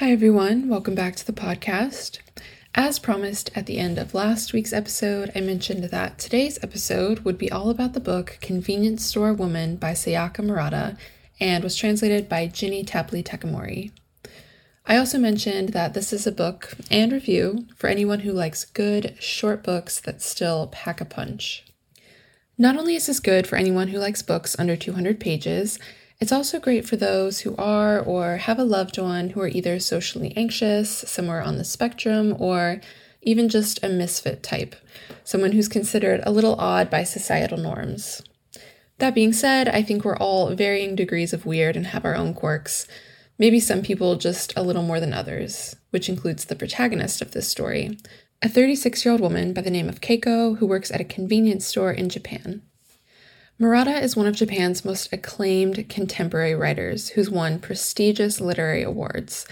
Hi, everyone. Welcome back to the podcast. As promised at the end of last week's episode, I mentioned that today's episode would be all about the book Convenience Store Woman by Sayaka Murata and was translated by Ginny Tapley Takamori. I also mentioned that this is a book and review for anyone who likes good, short books that still pack a punch. Not only is this good for anyone who likes books under 200 pages, it's also great for those who are or have a loved one who are either socially anxious, somewhere on the spectrum, or even just a misfit type, someone who's considered a little odd by societal norms. That being said, I think we're all varying degrees of weird and have our own quirks. Maybe some people just a little more than others, which includes the protagonist of this story, a 36 year old woman by the name of Keiko who works at a convenience store in Japan. Murata is one of Japan's most acclaimed contemporary writers who's won prestigious literary awards.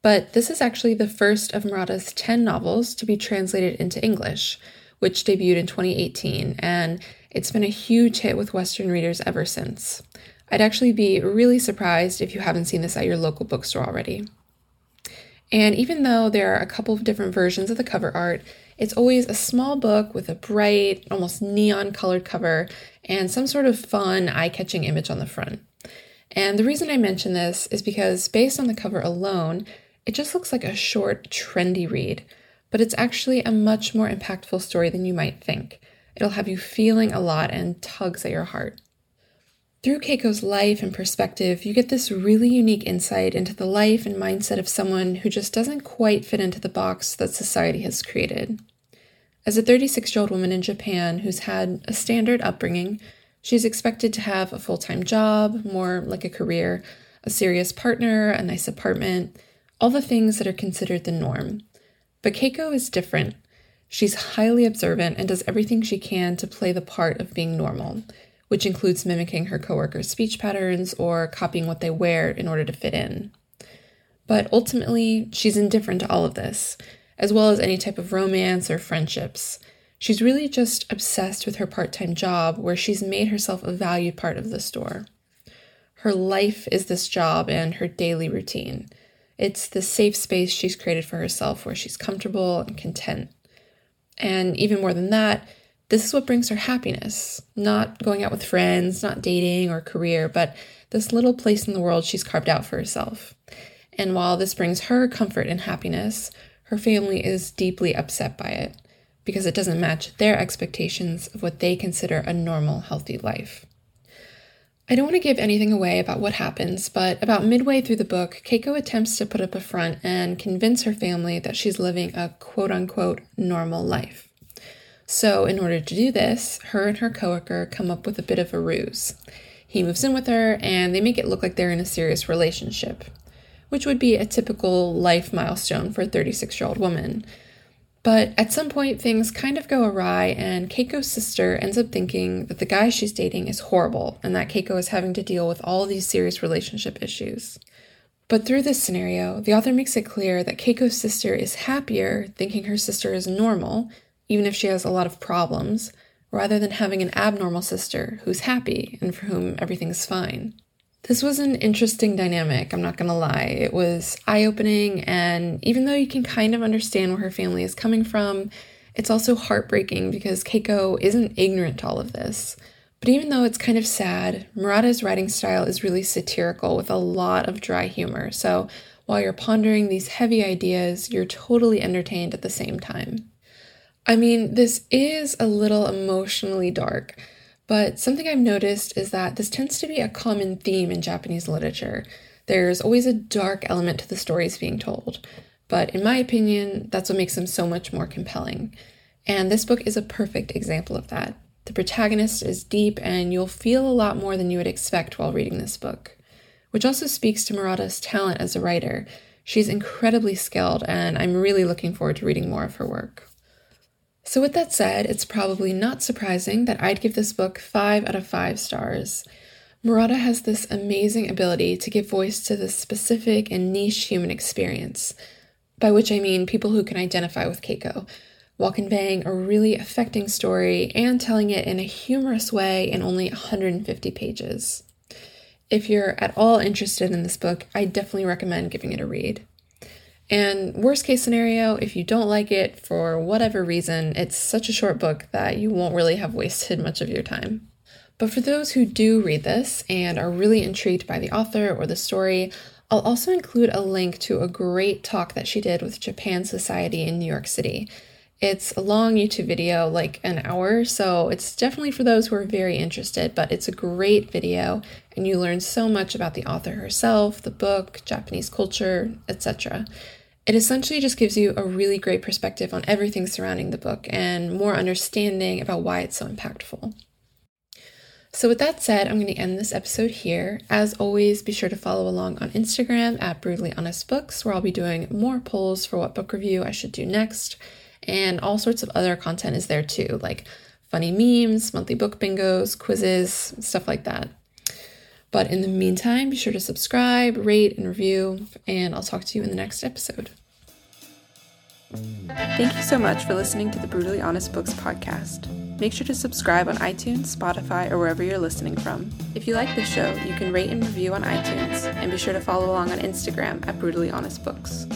But this is actually the first of Murata's 10 novels to be translated into English, which debuted in 2018, and it's been a huge hit with Western readers ever since. I'd actually be really surprised if you haven't seen this at your local bookstore already. And even though there are a couple of different versions of the cover art, it's always a small book with a bright, almost neon colored cover and some sort of fun, eye catching image on the front. And the reason I mention this is because, based on the cover alone, it just looks like a short, trendy read, but it's actually a much more impactful story than you might think. It'll have you feeling a lot and tugs at your heart. Through Keiko's life and perspective, you get this really unique insight into the life and mindset of someone who just doesn't quite fit into the box that society has created. As a 36 year old woman in Japan who's had a standard upbringing, she's expected to have a full time job, more like a career, a serious partner, a nice apartment, all the things that are considered the norm. But Keiko is different. She's highly observant and does everything she can to play the part of being normal, which includes mimicking her coworkers' speech patterns or copying what they wear in order to fit in. But ultimately, she's indifferent to all of this as well as any type of romance or friendships. She's really just obsessed with her part time job, where she's made herself a valued part of the store. Her life is this job and her daily routine. It's the safe space she's created for herself where she's comfortable and content. And even more than that, this is what brings her happiness. Not going out with friends, not dating or career, but this little place in the world she's carved out for herself. And while this brings her comfort and happiness, her family is deeply upset by it because it doesn't match their expectations of what they consider a normal, healthy life. I don't want to give anything away about what happens, but about midway through the book, Keiko attempts to put up a front and convince her family that she's living a quote unquote normal life. So, in order to do this, her and her coworker come up with a bit of a ruse. He moves in with her, and they make it look like they're in a serious relationship which would be a typical life milestone for a 36 year old woman. But at some point, things kind of go awry, and Keiko's sister ends up thinking that the guy she's dating is horrible and that Keiko is having to deal with all these serious relationship issues. But through this scenario, the author makes it clear that Keiko's sister is happier thinking her sister is normal, even if she has a lot of problems, rather than having an abnormal sister who's happy and for whom everything's fine. This was an interesting dynamic, I'm not gonna lie. It was eye opening, and even though you can kind of understand where her family is coming from, it's also heartbreaking because Keiko isn't ignorant to all of this. But even though it's kind of sad, Murata's writing style is really satirical with a lot of dry humor. So while you're pondering these heavy ideas, you're totally entertained at the same time. I mean, this is a little emotionally dark. But something I've noticed is that this tends to be a common theme in Japanese literature. There's always a dark element to the stories being told. But in my opinion, that's what makes them so much more compelling. And this book is a perfect example of that. The protagonist is deep, and you'll feel a lot more than you would expect while reading this book. Which also speaks to Murata's talent as a writer. She's incredibly skilled, and I'm really looking forward to reading more of her work. So, with that said, it's probably not surprising that I'd give this book 5 out of 5 stars. Murata has this amazing ability to give voice to this specific and niche human experience, by which I mean people who can identify with Keiko, while conveying a really affecting story and telling it in a humorous way in only 150 pages. If you're at all interested in this book, I definitely recommend giving it a read. And worst case scenario, if you don't like it for whatever reason, it's such a short book that you won't really have wasted much of your time. But for those who do read this and are really intrigued by the author or the story, I'll also include a link to a great talk that she did with Japan Society in New York City. It's a long YouTube video, like an hour, so it's definitely for those who are very interested, but it's a great video and you learn so much about the author herself, the book, Japanese culture, etc. It essentially just gives you a really great perspective on everything surrounding the book and more understanding about why it's so impactful. So, with that said, I'm going to end this episode here. As always, be sure to follow along on Instagram at Brutally Honest Books, where I'll be doing more polls for what book review I should do next. And all sorts of other content is there too, like funny memes, monthly book bingos, quizzes, stuff like that. But in the meantime, be sure to subscribe, rate, and review, and I'll talk to you in the next episode. Thank you so much for listening to the Brutally Honest Books podcast. Make sure to subscribe on iTunes, Spotify, or wherever you're listening from. If you like this show, you can rate and review on iTunes, and be sure to follow along on Instagram at Brutally Honest Books.